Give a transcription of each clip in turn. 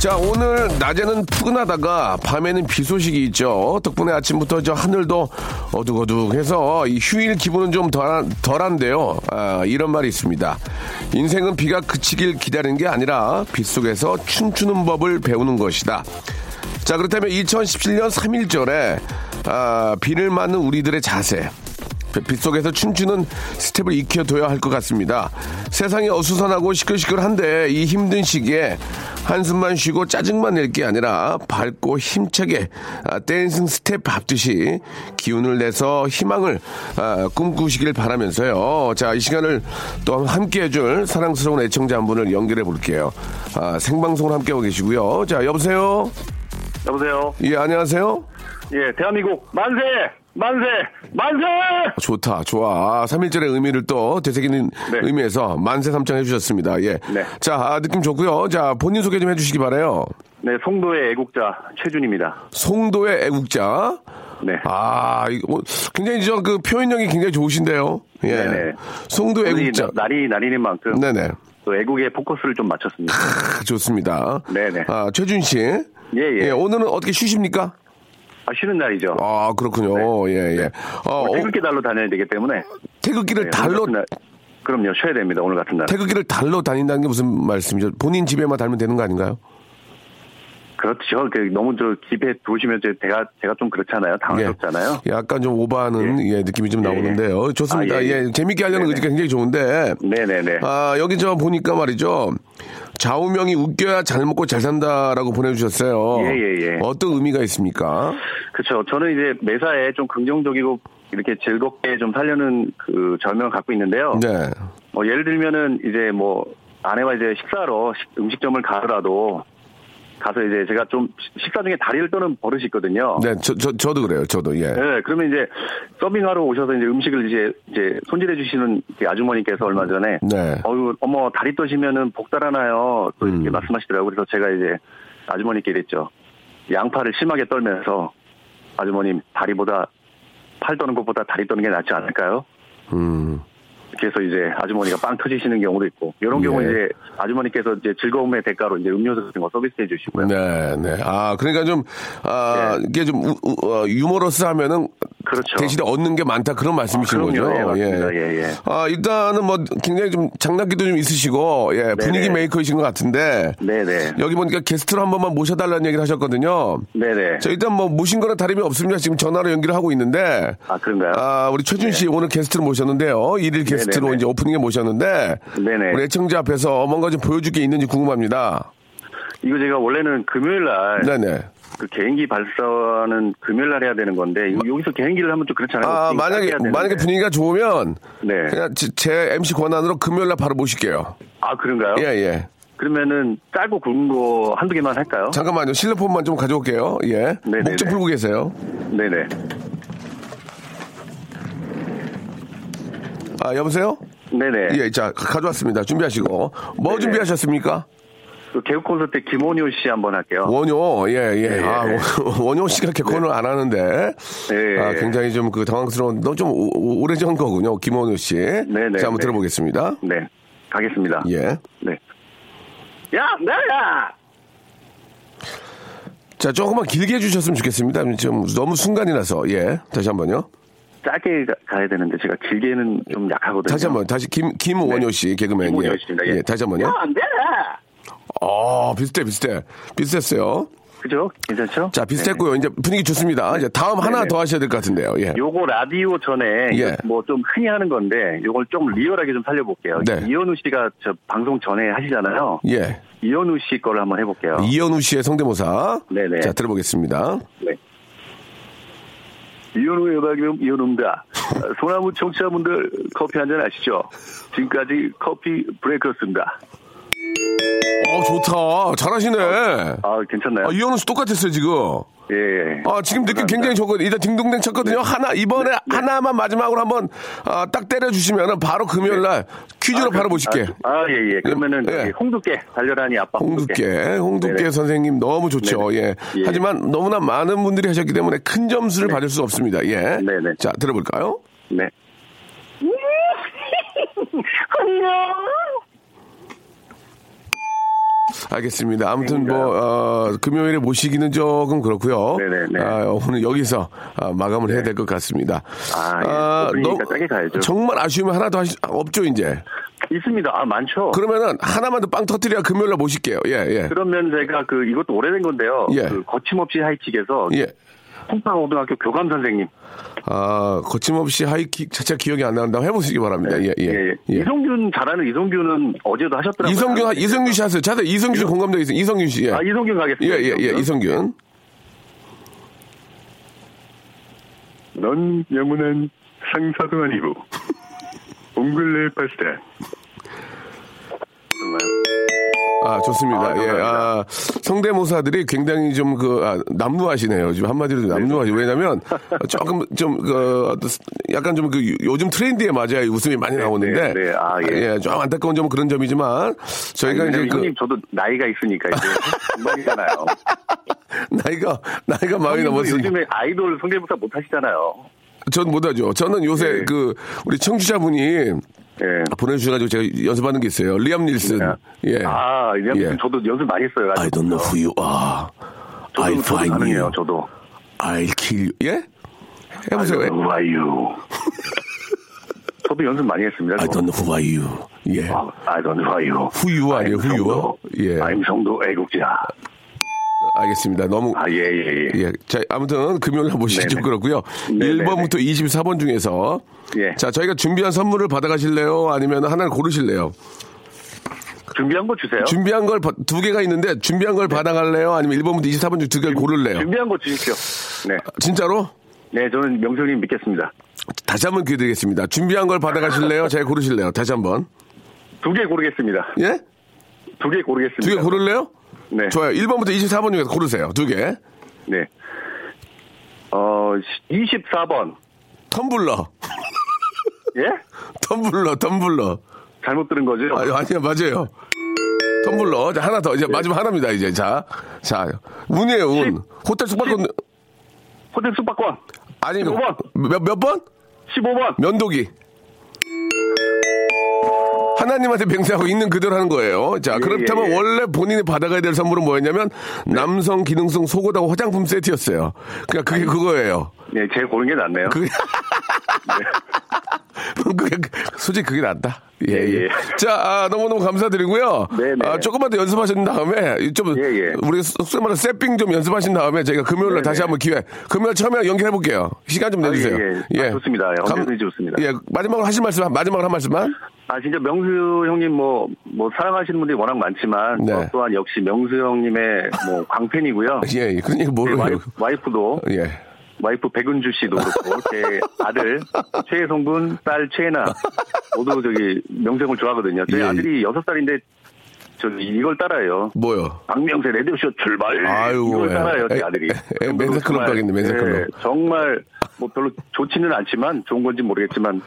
자, 오늘 낮에는 푸근하다가 밤에는 비 소식이 있죠. 덕분에 아침부터 저 하늘도 어둑어둑해서 이 휴일 기분은 좀 덜한, 덜한데요. 아, 이런 말이 있습니다. 인생은 비가 그치길 기다리는 게 아니라 빗속에서 춤추는 법을 배우는 것이다. 자, 그렇다면 2017년 3일절에 아, 비를 맞는 우리들의 자세. 빗속에서 춤추는 스텝을 익혀둬야 할 것 같습니다. 세상이 어수선하고 시끌시끌한데 이 힘든 시기에 한숨만 쉬고 짜증만 낼 게 아니라 밝고 힘차게 아, dancing 스텝 밟듯이 기운을 내서 희망을 아, 꿈꾸시길 바라면서요. 자, 이 시간을 또 함께 해줄 사랑스러운 애청자 한 분을 연결해 볼게요. 아, 생방송을 함께하고 계시고요. 자, 여보세요? 여보세요. 예, 안녕하세요? 예, 대한민국 만세, 만세, 만세. 좋다, 좋아. 3일절의 의미를 또 되새기는 네. 의미에서 만세 삼창 해주셨습니다. 예. 네. 자, 아, 느낌 좋고요. 자, 본인 소개 좀 해주시기 바래요. 네, 송도의 애국자 최준입니다. 송도의 애국자. 네. 아, 이거 뭐 굉장히 저그 표현력이 굉장히 좋으신데요. 예. 네네. 송도 애국자. 날이 날이는 만큼 네네. 또 애국에 포커스를 좀 맞췄습니다. 아, 좋습니다. 네네. 아, 최준 씨. 예, 예. 오늘은 어떻게 쉬십니까? 아, 쉬는 날이죠. 아, 그렇군요. 예, 예. 어, 오늘 어, 태극기 달로 다녀야 되기 때문에 태극기를 네, 달로 날- 그럼요, 쉬어야 됩니다. 오늘 같은 날. 태극기를 달로 다닌다는 게 무슨 말씀이죠? 본인 집에만 달면 되는 거 아닌가요? 그렇죠. 그 너무 저 집에 두시면 제가 제가 좀 그렇잖아요. 당황스럽잖아요. 예. 약간 좀 오버하는 예, 느낌이 좀 예, 나오는데요. 좋습니다. 아, 예, 예, 예. 재밌게 하려는. 의지가 굉장히 좋은데. 네네네. 아, 여기 저 보니까 말이죠. 좌우명이 웃겨야 잘 먹고 잘 산다라고 보내주셨어요. 예, 예, 예. 어떤 의미가 있습니까? 그렇죠. 저는 이제 매사에 좀 긍정적이고 이렇게 즐겁게 좀 살려는 그 절명을 갖고 있는데요. 네. 뭐 예를 들면은 이제 뭐 아내와 이제 식사로 식- 음식점을 가더라도 가서 이제 제가 좀 식- 식사 중에 다리를 떠는 버릇이 있거든요. 네, 저, 저, 저도 그래요. 저도, 예. 네, 그러면 이제 서빙하러 오셔서 이제 음식을 이제 이제 손질해 주시는 그 아주머니께서 얼마 전에 네. 어유 어머 다리 떠시면은 복 달아나요 또 이렇게 음. 말씀하시더라고요. 그래서 제가 이제 아주머니께 이랬죠. 양팔을 심하게 떨면서 아주머님 다리보다 팔 떠는 것보다 다리 떠는 게 낫지 않을까요? 음. 그래서 이제 아주머니가 빵 터지시는 경우도 있고 이런 경우 예. 이제 아주머니께서 이제 즐거움의 대가로 이제 음료수 같은 거 서비스해 주시고요. 네, 네. 아, 그러니까 좀, 아, 예. 이게 좀, 우, 우, 어, 유머러스 하면은. 그렇죠. 대신에 얻는 게 많다 그런 말씀이신 아. 거죠. 예, 맞습니다. 예, 예. 아, 일단은 뭐 굉장히 좀 장난기도 좀 있으시고, 예, 분위기 네네. 메이커이신 것 같은데. 네네. 여기 보니까 게스트로 한 번만 모셔달라는 얘기를 하셨거든요. 네네. 자, 일단 뭐 모신 거는 다름이 없습니다. 지금 전화로 연결을 하고 있는데. 아 그런가요? 아, 우리 최준 씨 오늘 게스트로 모셨는데요. 일일 게스트 로 네네네. 이제 오프닝에 모셨는데. 네네. 우리 애청자 앞에서 뭔가 좀 보여줄 게 있는지 궁금합니다. 이거 제가 원래는 금요일 날 네네. 그 개인기 발사는 금요일 날 해야 되는 건데 이거 여기서 개인기를 하면 좀 그렇잖아요. 아, 딱 만약에. 만약에 분위기가 좋으면. 네. 그냥 제, 제 MC 권한으로 금요일 날 바로 모실게요. 아 그런가요? 예, 예. 그러면은 짧고 굵은 거 한두 개만 할까요? 잠깐만요. 실내폰만 좀 가져올게요. 예. 네네네. 목좀 풀고 계세요. 네네. 아, 여보세요? 네네. 예, 자, 가져왔습니다. 준비하시고. 뭐 네네. 준비하셨습니까? 그 개그 콘서트 김원효 씨 한번 할게요. 원효, 예, 예. 네, 아, 네. 원효 씨가 개콘을 안 하는데. 네. 아, 굉장히 좀 그 당황스러운, 너좀 오래전 거군요. 김원효 씨. 네네, 자, 한번 네. 들어보겠습니다. 네. 가겠습니다. 예. 네. 야, 나야! 자, 조금만 길게 해주셨으면 좋겠습니다. 좀 너무 순간이라서. 예. 다시 한 번요. 짧게 가- 가야 되는데 제가 길게는 좀 약하거든요. 다시 한번 다시 김 김원효 씨 개그맨 네. 김원효 예. 씨입니다. 예. 예, 다시 한번요. 야, 안 돼! 어 비슷해 비슷해 비슷했어요. 그죠? 괜찮죠? 자 비슷했고요. 이제 분위기 좋습니다. 이제 다음 하나 네네. 더 하셔야 될 것 같은데요. 예. 요거 라디오 전에 예. 뭐좀 흔히 하는 건데 요걸 좀 리얼하게 좀 살려볼게요. 네. 이현우 씨가 저 방송 전에 하시잖아요. 예. 이현우 씨 거를 한번 해볼게요. 이현우 씨의 성대모사. 네네. 자 들어보겠습니다. 네. 이현우의 음악이면 이현우입니다. 어, 소나무 청취자분들 커피 한잔 하시죠. 지금까지 커피 브레이크였습니다. 어 좋다. 잘하시네. 아 괜찮나요? 아, 이현우 씨 똑같았어요 지금. 예. 예. 아, 지금 느낌 굉장히 좋거든요. 일단 딩동댕 쳤거든요. 하나, 이번에 하나만 마지막으로 한번, 아, 딱 때려주시면 바로 금요일 날 퀴즈로 바로 보실게. 아, 예, 예. 그러면은 예. 홍두깨 달려라니 아빠 홍두깨. 홍두깨, 홍두깨 네네. 선생님 너무 좋죠. 예. 예. 하지만 너무나 많은 분들이 하셨기 때문에 큰 점수를 받을 수 없습니다. 예. 네네. 자, 들어볼까요? 네. 알겠습니다. 아무튼 뭐, 어, 금요일에 모시기는 조금 그렇고요. 네네네. 아, 오늘 여기서 아, 마감을 해야 될 것 같습니다. 아, 예. 오프닝이니까 짧게 가야죠. 정말 아쉬우면 하나 더 하시, 아, 없죠, 이제. 있습니다. 아, 많죠. 그러면은 하나만 더 빵 터트려야 금요일 날 모실게요. 예, 예. 그러면 제가 그 이것도 오래된 건데요. 예. 그 거침없이 하이킥에서 예. 풍파고등학교 교감 선생님. 아, 거침없이 하이킥 자체 기억이 안 난다고 해보시기 바랍니다. 예, 예. 예, 예. 이성균 잘하는 이성균은 어제도 하셨더라고요. 이성균, 하- 이성균 씨 하세요. 자세 이성균 씨 공감되어 있어요. 이성균 씨. 예. 아, 이성균 예, 가겠습니다. 예, 예. 이성균. 넌 영원한 상사도 아니고 옹글레 파스타. 아, 좋습니다. 아, 예. 아, 성대모사들이 굉장히 좀 그, 아, 남루하시네요. 지금 한마디로 남루하시 왜냐면 조금 좀, 그, 약간 좀 그 요즘 트렌드에 맞아야 웃음이 많이 나오는데. 네, 네. 아, 예. 좀 안타까운 점은 그런 점이지만 저희가 이제 그, 형님 저도 나이가 있으니까 이제 금방이잖아요. 나이가, 나이가 많이 넘었으니 요즘에 아이돌 성대모사 못 하시잖아요. 전 못하죠. 저는 요새 네. 그, 우리 청취자분이 예. 보내주셔가지고 제가 연습하는 게 있어요. 리암 닐슨. 예. 아, 이제 예. 저도 연습 많이 했어요. I don't know who you are. I 저도, 저도 find 가능해요, you. 저도. I'll kill you. 예? 해보세요. I don't know who are you. 저도 연습 많이 했습니다. I don't know who are you. 예. 아, I don't know who are you. Who you 아니에요, who you are. 예. I'm 성도 애국자. 알겠습니다. 너무. 아, 예, 예, 예. 예. 자, 아무튼 금요일 날 보시기 좀 네네. 그렇고요. 네네네. 1번부터 24번 중에서. 예. 자, 저희가 준비한 선물을 받아 가실래요? 아니면 하나를 고르실래요? 준비한 거 주세요. 준비한 걸 두 개가 있는데 준비한 걸 받아 갈래요? 아니면 1번부터 24번 중 두 개를 고를래요? 준비한 거 주십시오. 네. 진짜로? 네, 저는 명성님 믿겠습니다. 다시 한번 기회 드리겠습니다. 준비한 걸 받아 가실래요? 제가 고르실래요? 다시 한번. 두 개 고르겠습니다. 예? 두 개 고르겠습니다. 두 개 고를래요? 네. 좋아요. 1번부터 24번 중에서 고르세요. 두 개. 네. 어, 24번. 텀블러. 예? 텀블러, 텀블러. 잘못 들은 거죠? 아, 아니요, 맞아요. 텀블러. 자, 하나 더. 이제 마지막 하나입니다, 이제. 자, 자. 운이에요, 운. 호텔 숙박권. 호텔 숙박권. 아니, 15번. 몇, 몇 번? 15번. 면도기. 하나님한테 맹세하고 있는 그대로 하는 거예요. 자, 예, 그렇다면 예, 예. 원래 본인이 받아가야 될 선물은 뭐였냐면 남성 기능성 속옷하고 화장품 세트였어요. 그냥 그게 그거예요. 네, 제가 고른 게 낫네요. 그게 그게 솔직히 그게 낫다. 예, 예. 예, 예. 자, 아, 너무너무 감사드리고요. 네, 네. 아, 조금만 더 연습하신 다음에 좀 예, 예. 우리 속된 말로 세핑 좀 연습하신 다음에 저희가 금요일 날 네, 다시 네. 한번 기회. 금요일 처음에 연결해 볼게요. 시간 좀 아, 내주세요. 예, 예. 아, 좋습니다. 예, 언제든지 좋습니다. 예, 마지막으로 하실 말씀 마지막으로 한 말씀만. 아, 진짜 명수 형님 뭐, 뭐, 사랑하시는 분들이 워낙 많지만, 네. 저 또한 역시 명수 형님의 뭐, 광팬이고요. 예, 예. 그러니까 제 모르요 와이프, 와이프도, 예. 와이프 백은주 씨도 그렇고, 제 아들, 최성군, 딸 최나, 모두 저기, 명수 형을 좋아하거든요. 저희 예, 예. 아들이 여섯 살인데, 저기, 이걸 따라해요. 뭐요? 박명세 레디오쇼 출발. 아이고, 이걸 예. 따라요, 제 에, 아들이. 정말, 가겠네, 맨사클럽. 예, 정말, 뭐 별로 좋지는 않지만, 좋은 건지 모르겠지만,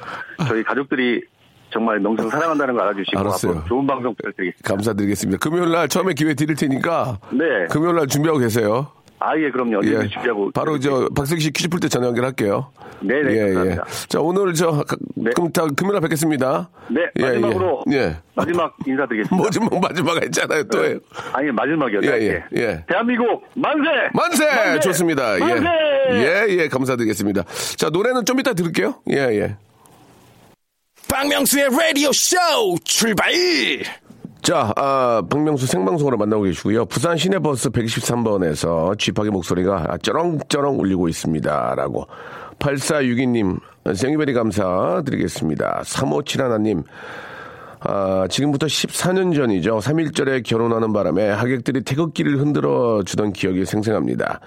저희 가족들이 정말 명성 사랑한다는 거 알아주시고, 알았어요. 좋은 방송 부탁드리겠습니다. 감사드리겠습니다. 금요일 날 처음에 기회 드릴 테니까 네. 금요일 날 준비하고 계세요. 아, 예, 그럼요. 예. 준비하고. 바로 저 박승기 씨 퀴즈 풀 때 전화 연결할게요. 네 네. 예, 감사합니다. 예. 자, 오늘 저, 가- 네. 그럼 다 금요일 날 뵙겠습니다. 네, 예, 마지막으로. 예. 예. 마지막 인사드리겠습니다. 뭐지, 뭐 마지막 했잖아요, 또. 요 아니, 마지막이요. 예. 예, 예. 대한민국 만세! 만세! 좋습니다. 만세! 예. 예, 예, 감사드리겠습니다. 자, 노래는 좀 이따 들을게요. 예, 예. 박명수의 라디오 쇼 출발! 자, 아, 박명수 생방송으로 만나고 계시고요. 부산 시내버스 123번에서 쥐파기 목소리가 쩌렁쩌렁 울리고 있습니다. 라고. 8462님, 생유베리 감사드리겠습니다. 3571님, 아, 지금부터 14년 전이죠. 3일절에 결혼하는 바람에 하객들이 태극기를 흔들어 주던 기억이 생생합니다.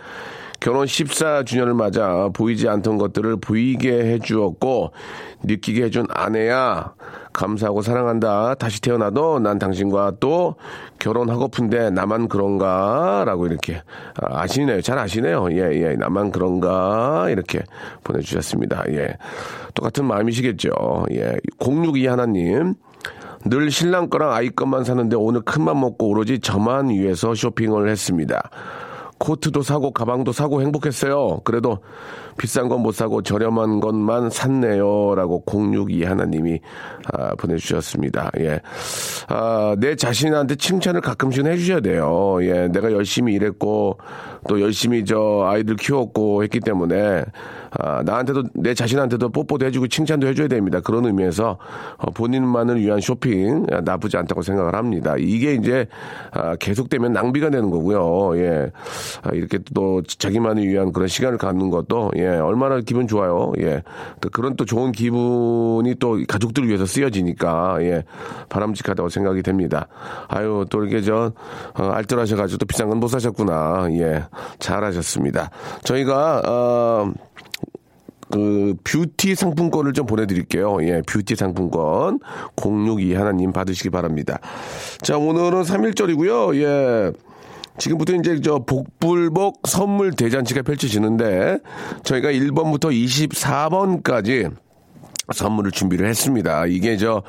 결혼 14주년을 맞아 보이지 않던 것들을 보이게 해주었고 느끼게 해준 아내야 감사하고 사랑한다. 다시 태어나도 난 당신과 또 결혼하고픈데 나만 그런가? 라고 이렇게 아, 아시네요. 잘 아시네요. 예, 예. 나만 그런가? 이렇게 보내주셨습니다. 예. 똑같은 마음이시겠죠. 예. 062 하나님. 늘 신랑 거랑 아이 것만 사는데 오늘 큰맘 먹고 오로지 저만 위해서 쇼핑을 했습니다. 코트도 사고 가방도 사고 행복했어요. 그래도 비싼 건 못 사고 저렴한 것만 샀네요. 라고 062 하나님이 아, 보내주셨습니다. 예. 아, 내 자신한테 칭찬을 가끔씩은 해주셔야 돼요. 예. 내가 열심히 일했고 또 열심히 저 아이들 키웠고 했기 때문에 아, 나한테도 내 자신한테도 뽀뽀도 해주고 칭찬도 해줘야 됩니다. 그런 의미에서 어, 본인만을 위한 쇼핑 아, 나쁘지 않다고 생각을 합니다. 이게 이제 아, 계속되면 낭비가 되는 거고요. 예, 아, 이렇게 또 자기만을 위한 그런 시간을 갖는 것도 예, 얼마나 기분 좋아요. 예, 또 그런 또 좋은 기분이 또 가족들을 위해서 쓰여지니까 예, 바람직하다고 생각이 됩니다. 아유 또 이렇게 저 어, 알뜰하셔가지고 또 비싼 건 못 사셨구나. 예, 잘하셨습니다. 저희가 어, 그 뷰티 상품권을 좀 보내드릴게요. 예, 뷰티 상품권 062 하나님 받으시기 바랍니다. 자, 오늘은 3일절이고요. 예. 지금부터 이제 저 복불복 선물 대잔치가 펼쳐지는데 저희가 1번부터 24번까지 선물을 준비를 했습니다. 이게 저,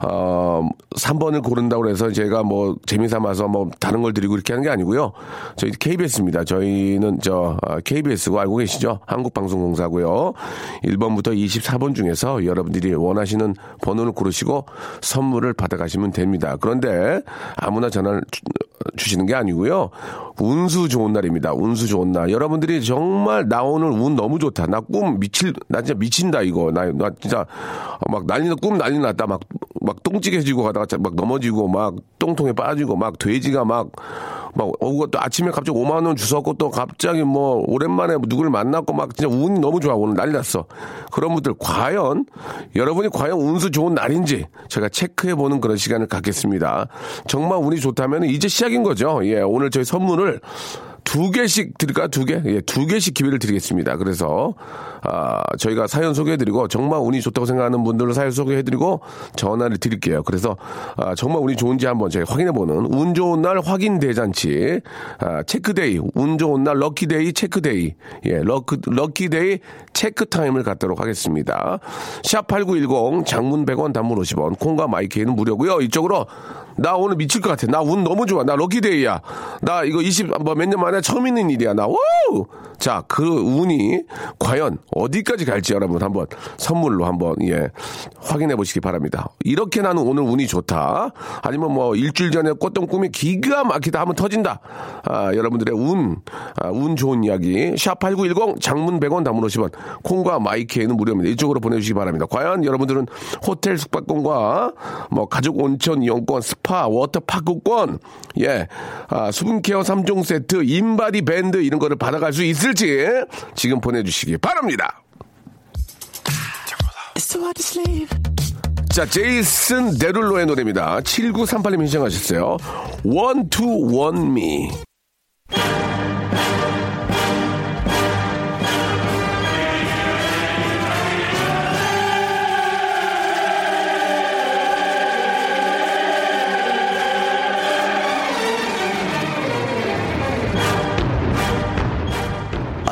어, 3번을 고른다고 해서 제가 뭐 재미삼아서 뭐 다른 걸 드리고 이렇게 하는 게 아니고요. 저희 KBS입니다. 저희는 저, 어, KBS고 알고 계시죠? 한국방송공사고요. 1번부터 24번 중에서 여러분들이 원하시는 번호를 고르시고 선물을 받아가시면 됩니다. 그런데 아무나 전화를 주, 주시는 게 아니고요. 운수 좋은 날입니다. 운수 좋은 날. 여러분들이 정말 나 오늘 운 너무 좋다. 나 꿈 미칠, 나 진짜 미친다 이거. 나, 나 진짜 막 난리 나, 꿈 난리 났다. 막, 막 똥찌개지고 가다가 막 넘어지고 막 똥통에 빠지고 막 돼지가 막, 막 오고 또 아침에 갑자기 5만 원 주웠고 또 갑자기 뭐 오랜만에 누구를 만났고 막 진짜 운이 너무 좋아. 오늘 난리 났어. 그런 분들 과연 여러분이 과연 운수 좋은 날인지 제가 체크해 보는 그런 시간을 갖겠습니다. 정말 운이 좋다면 이제 시작인 거죠. 예, 오늘 저희 선물 을 두 개씩 드릴까? 두 개? 예, 두 개씩 기회를 드리겠습니다. 그래서, 아, 저희가 사연 소개해드리고, 정말 운이 좋다고 생각하는 분들을 사연 소개해드리고, 전화를 드릴게요. 그래서, 아, 정말 운이 좋은지 한번 저희 확인해보는, 운 좋은 날 확인 대잔치, 아, 체크데이, 운 좋은 날 럭키데이, 체크데이, 예, 럭크, 럭키데이 체크타임을 갖도록 하겠습니다. 샵8910, 장문 100원, 단문 50원, 콩과 마이케이는 무료고요 이쪽으로, 나 오늘 미칠 것 같아. 나 운 너무 좋아. 나 lucky day야. 나 이거 20, 뭐몇년 만에 처음 있는 일이야. 나, wow! 자, 그 운이 과연 어디까지 갈지 여러분 한번 선물로 한번, 예, 확인해 보시기 바랍니다. 이렇게 나는 오늘 운이 좋다. 아니면 뭐 일주일 전에 꿨던 꿈이 기가 막히다 하면 터진다. 아, 여러분들의 운, 아, 운 좋은 이야기. 샵8910 장문 100원 단문 50원. 콩과 마이케이는 무료입니다. 이쪽으로 보내주시기 바랍니다. 과연 여러분들은 호텔 숙박권과 뭐 가족 온천 이용권, 워터파크권, 예, 아, 수분케어 3종 세트, 인바디 밴드 이런 거를 받아갈 수 있을지 지금 보내주시기 바랍니다. 자, 제이슨 데룰로의 노래입니다. 7938님 신청하셨어요. One to One Me.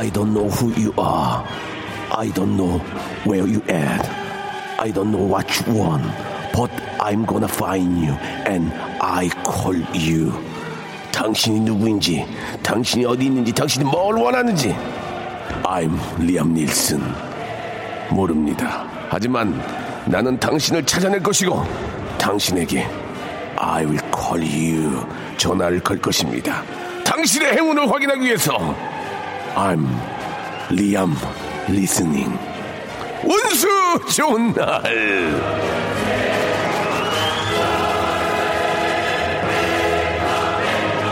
I don't know who you are. I don't know where you at. I don't know what you want. But I'm gonna find you and I call you. 당신이 누구인지, 당신이 어디 있는지, 당신이 뭘 원하는지. I'm 리암 닐슨. 모릅니다. 하지만 나는 당신을 찾아낼 것이고 당신에게 I will call you 전화를 걸 것입니다. 당신의 행운을 확인하기 위해서 I'm 리암 리스닝 운수 좋은 날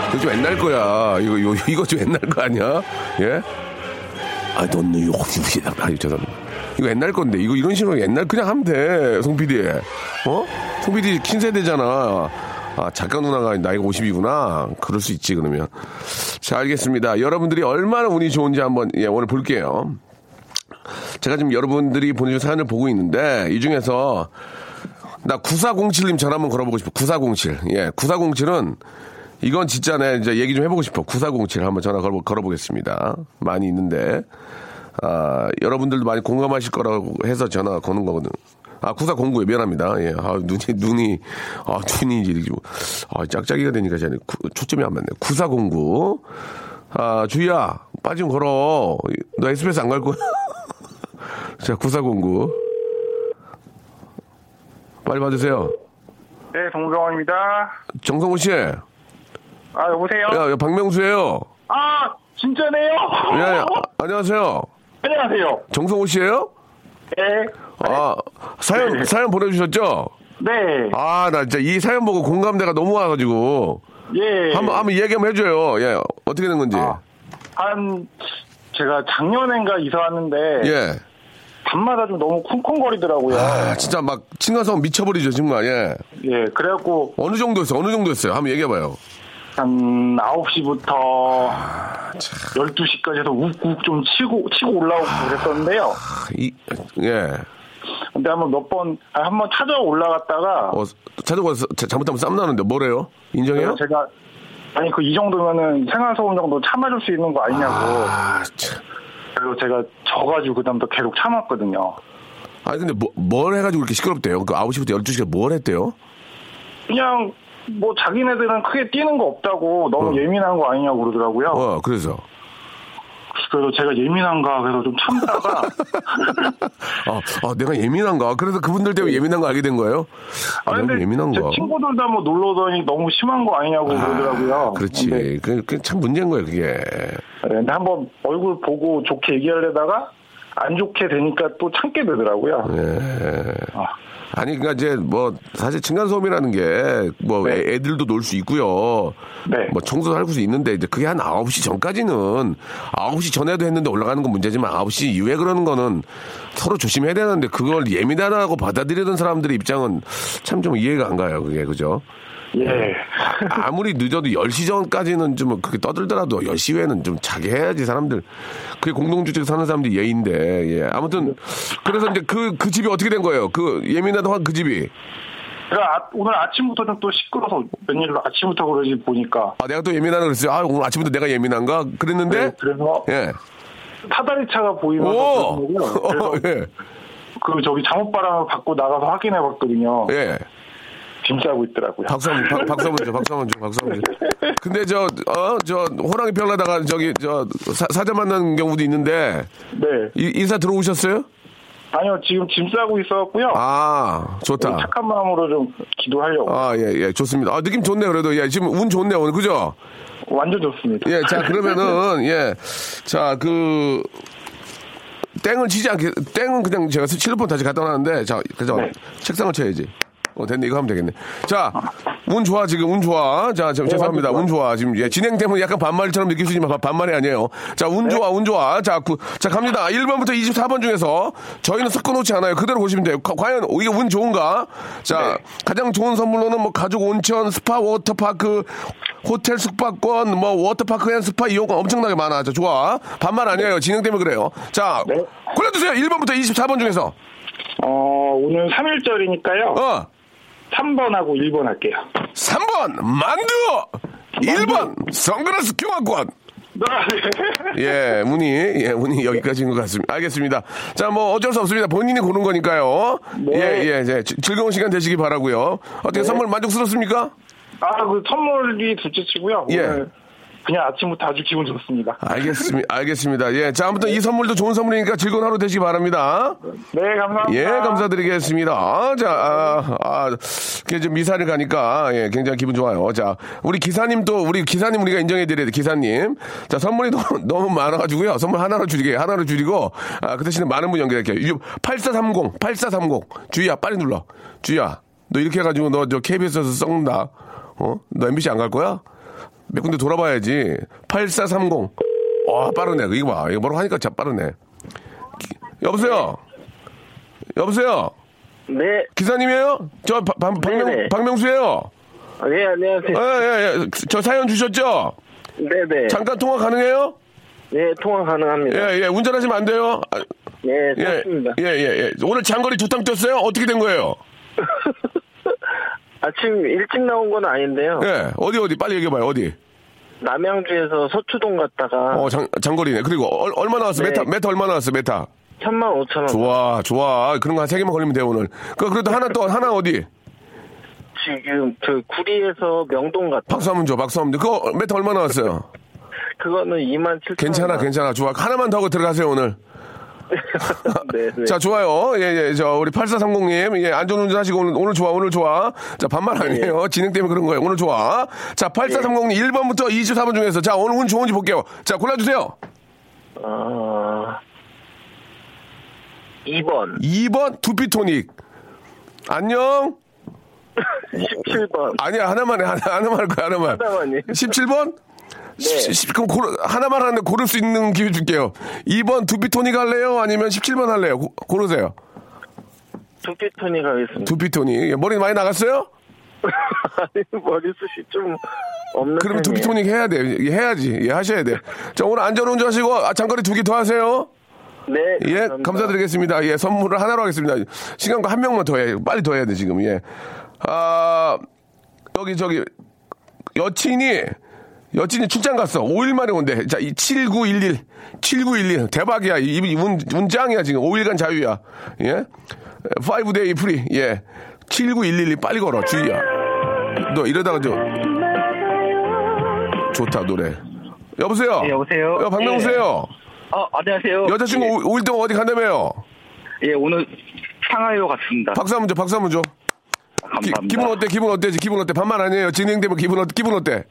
이거 좀 옛날 거야. 이거 이거, 이거 좀 옛날 거 아니야? 예? I don't know you. 아, 죄송합니다. 이거 옛날 건데 이거 이런 식으로 옛날 그냥 하면 돼. 송 PD. 어? 송 PD 킨세대잖아. 아, 작가 누나가 나이가 50이구나. 그럴 수 있지, 그러면. 자, 알겠습니다. 여러분들이 얼마나 운이 좋은지 한번, 예, 오늘 볼게요. 제가 지금 여러분들이 보내준 사연을 보고 있는데, 이 중에서, 나 9407님 전화 한번 걸어보고 싶어. 9407. 예, 9407은, 이건 진짜 내 이제 얘기 좀 해보고 싶어. 9407 한번 전화 걸어, 걸어보겠습니다. 많이 있는데, 아, 여러분들도 많이 공감하실 거라고 해서 전화 거는 거거든. 아, 9409에 미안합니다. 예. 아, 눈이, 눈이, 아, 눈이 이제, 아, 짝짝이가 되니까 제가 구- 초점이 안 맞네. 9409. 아, 주희야, 빠지면 걸어. 너 SBS 안 갈 거야? 자, 9409. 빨리 받으세요. 네, 정병원입니다. 정성호 씨. 야, 아, 여보세요? 야, 박명수예요 아, 진짜네요? 예, 아, 안녕하세요. 안녕하세요. 정성호 씨예요 네. 아, 사연, 사연 보내주셨죠? 네. 아, 나 진짜 이 사연 보고 공감대가 너무 와가지고. 예. 한번, 한번 얘기 한번 해줘요. 예, 어떻게 된 건지. 아. 한, 제가 작년엔가 이사 왔는데, 예. 밤마다 좀 너무 쿵쿵거리더라고요. 아, 진짜 막, 층간소음 미쳐버리죠, 정말, 예. 예, 그래갖고, 어느 정도였어요? 어느 정도였어요? 한번 얘기해봐요. 한 9시부터 아, 12시까지 해서 욱욱 좀 치고, 치고 올라오고 그랬었는데요. 아, 이, 예. 근데 한번 몇 번, 아, 한번 찾아 올라갔다가, 어, 찾아가서 잘못하면 쌈 나는데 뭐래요? 인정해요? 제가, 아니, 그 이 정도면은 생활소음 정도 참아줄 수 있는 거 아니냐고. 아, 참. 그래서 제가 져가지고 그다음부터 계속 참았거든요. 아니, 근데 뭐, 뭘 해가지고 이렇게 시끄럽대요? 그 9시부터 12시까지 뭘 했대요? 그냥 뭐 자기네들은 크게 뛰는 거 없다고 너무 어. 예민한 거 아니냐고 그러더라고요. 어, 그래서. 그래서 제가 예민한가 그래서 좀 참다가 아, 아, 내가 예민한가? 그래서 그분들 때문에 예민한 거 알게 된 거예요? 아, 내가 근데 예민한가? 제 친구들 다뭐 놀러 오더니 너무 심한 거 아니냐고 그러더라고요. 그렇지. 근데, 그, 그참 문제인 거예요, 그게. 네, 근데 한번 얼굴 보고 좋게 얘기하려다가 안 좋게 되니까 또 참게 되더라고요. 예. 아. 아니, 그니까 이제 뭐, 사실 층간소음이라는 게, 뭐, 네. 애, 들도 놀 수 있고요. 네. 뭐, 청소도 할 수 있는데, 이제 그게 한 9시 전까지는, 9시 전에도 했는데 올라가는 건 문제지만, 9시 이후에 그러는 거는 서로 조심해야 되는데, 그걸 예민하다고 받아들이던 사람들의 입장은 참 좀 이해가 안 가요, 그게, 그죠? 예. 아무리 늦어도 10시 전까지는 좀 그렇게 떠들더라도 10시 후에는 좀 자게 해야지 사람들. 그게 공동주택 사는 사람들이 예인데, 예. 아무튼, 그래서 이제 그, 그 집이 어떻게 된 거예요? 그 예민하다고 한그 집이. 제가 아- 오늘 아침부터 좀 또 시끄러서 웬일로 아침부터 그러지 보니까 아, 내가 또 예민하다 그랬어요. 아, 오늘 아침부터 내가 예민한가? 그랬는데, 네, 그래서 예. 사다리 차가 보이면서 오! 어, 그래서 예. 그 저기 잠옷바람을 받고 나가서 확인해 봤거든요. 예. 짐 싸고 있더라고요. 박수 한 번, 박- 박수 한번 줘, 박수 한번 줘, 박수 한번 줘. 근데 저, 어, 저, 호랑이 펴려다가 저기, 저, 사, 사자 만나는 경우도 있는데, 네. 이- 인사 들어오셨어요? 아니요, 지금 짐 싸고 있었고요. 아, 좋다. 착한 마음으로 좀 기도하려고. 아, 예, 예, 좋습니다. 아, 느낌 좋네, 그래도. 예, 지금 운 좋네, 오늘, 그죠? 완전 좋습니다. 예, 자, 그러면은, 예. 자, 그, 땡을 치지 않게, 땡은 그냥 제가 실로폰 다시 갖다 놨는데, 자, 그죠? 네. 책상을 쳐야지. 어, 됐네. 이거 하면 되겠네. 자, 운 좋아, 지금, 운 좋아. 자, 저, 죄송합니다. 완전 운 좋아. 지금, 예, 진행 때문에 약간 반말처럼 느낄 수 있지만 반- 반말이 아니에요. 자, 운 좋아, 운 좋아. 자, 구, 자, 갑니다. 1번부터 24번 중에서 저희는 섞어놓지 않아요. 그대로 보시면 돼요. 과- 과연 이게 운 좋은가? 자, 가장 좋은 선물로는 뭐 가족 온천, 스파, 워터파크, 호텔 숙박권, 뭐 워터파크 and 스파 이용권 엄청나게 많아. 자, 좋아. 반말 아니에요. 진행 때문에 그래요. 자, 네. 골라주세요. 1번부터 24번 중에서. 어, 오늘 3일절이니까요. 어, 3번하고 1번 할게요. 3번, 만두! 1번, 선글라스 교환권. 네. 예, 문이, 예, 문이 여기까지인 것 같습니다. 알겠습니다. 자, 뭐 어쩔 수 없습니다. 본인이 고른 거니까요. 네. 예, 예, 예. 지- 즐거운 시간 되시기 바라고요 어떻게 선물 만족스럽습니까? 아, 그 선물이 둘째치고요. 예. 오늘 그냥 아침부터 아주 기분 좋습니다. 알겠습니다. 알겠습니다. 예. 자, 아무튼 이 선물도 좋은 선물이니까 즐거운 하루 되시기 바랍니다. 네, 감사합니다. 예, 감사드리겠습니다. 아, 자, 아, 아, 좀 미사를 가니까, 예, 굉장히 기분 좋아요. 자, 우리 기사님 또, 우리 기사님 우리가 인정해드려야 돼, 기사님. 자, 선물이 너무, 너무 많아가지고요. 선물 하나로 줄이게, 하나로 줄이고, 아, 그 대신에 많은 분 연결할게요. 8430, 8430. 주희야, 빨리 눌러. 주희야, 너 이렇게 해가지고 너 저 KBS에서 썩는다. 어? 너 MBC 안 갈 거야? 몇 군데 돌아봐야지. 8430. 와, 빠르네. 이거 봐. 이거 뭐라고 하니까 참 빠르네. 기- 여보세요? 여보세요? 네, 기사님이에요? 저 박- 박- 박명, 네네. 박명수예요. 네, 안녕하세요. 예, 예, 예. 저 사연 주셨죠? 네네. 잠깐 통화 가능해요? 네, 통화 가능합니다. 예, 예. 운전하시면 안 돼요? 아, 네, 예. 예, 예, 예. 오늘 장거리 두탕 뛰었어요? 어떻게 된 거예요? 아침 일찍 나온 건 아닌데요. 예, 어디, 어디? 빨리 얘기해봐요, 어디? 남양주에서 서초동 갔다가 어, 장, 장거리네. 그리고 얼, 얼마 나왔어? 네. 메타, 메타 얼마 나왔어, 메타? 3만 5천 원. 좋아, 좋아. 그런 거 한 세 개만 걸리면 돼, 오늘. 그, 그래도 하나 또, 하나 어디? 지금 저 구리에서 명동 갔다. 박수 한번 줘, 박수 한번 줘. 그거 메타 얼마 나왔어요? 그거는 2만 7천 괜찮아, 원. 괜찮아. 좋아. 하나만 더 하고 들어가세요, 오늘. 네, 네. 자, 좋아요. 예, 예, 저, 우리 8430님. 예, 안전 운전 하시고 오늘, 오늘 좋아, 오늘 좋아. 자, 반말 아니에요. 진행 때문에 그런 거예요. 오늘 좋아. 자, 8430님 1번부터 24번 중에서. 자, 오늘 운 좋은지 볼게요. 자, 골라주세요. 어... 2번, 2번 두피토닉. 안녕? 17번. 아니야, 하나만 해. 하나, 하나만 할 거야, 하나만. 하나만요. 17번? 네. 그럼 고르, 하나만 하는데 고를 수 있는 기회 줄게요. 2번 두피토닉 할래요? 아니면 17번 할래요? 고, 고르세요. 두피토니 가겠습니다. 두피토닉. 예, 머리 많이 나갔어요? 아니, 머리숱이 좀 없는 편이에요. 두피토닉 해야 돼. 예, 해야지. 예, 하셔야 돼. 자, 오늘 안전운전 하시고, 아, 장거리 두 개 더 하세요. 네, 예, 감사합니다. 감사드리겠습니다. 예, 선물을 하나로 하겠습니다. 시간과 한 명만 더 해. 빨리 더 해야 돼, 지금. 예. 아, 여기, 저기, 여친이, 여친이 출장 갔어. 5일 만에 온대. 자, 이 7911. 7911. 대박이야. 이, 이 운, 운짱이야, 지금. 5일간 자유야. 예? 5 day free. 예. 79112. 빨리 걸어. 주희야. 너 이러다가 저, 좋다, 노래. 여보세요? 네, 여보세요? 여, 박명수예요 어, 안녕하세요. 여자친구 예, 5일 동안 어디 간다며요? 예, 오늘 상하이로 갔습니다. 박수 한번 줘, 박수 한번 줘. 기, 감사합니다. 기분 어때? 기분 어때? 기분 어때? 반말 아니에요. 진행 때문에 기분 어때? 기분 어때?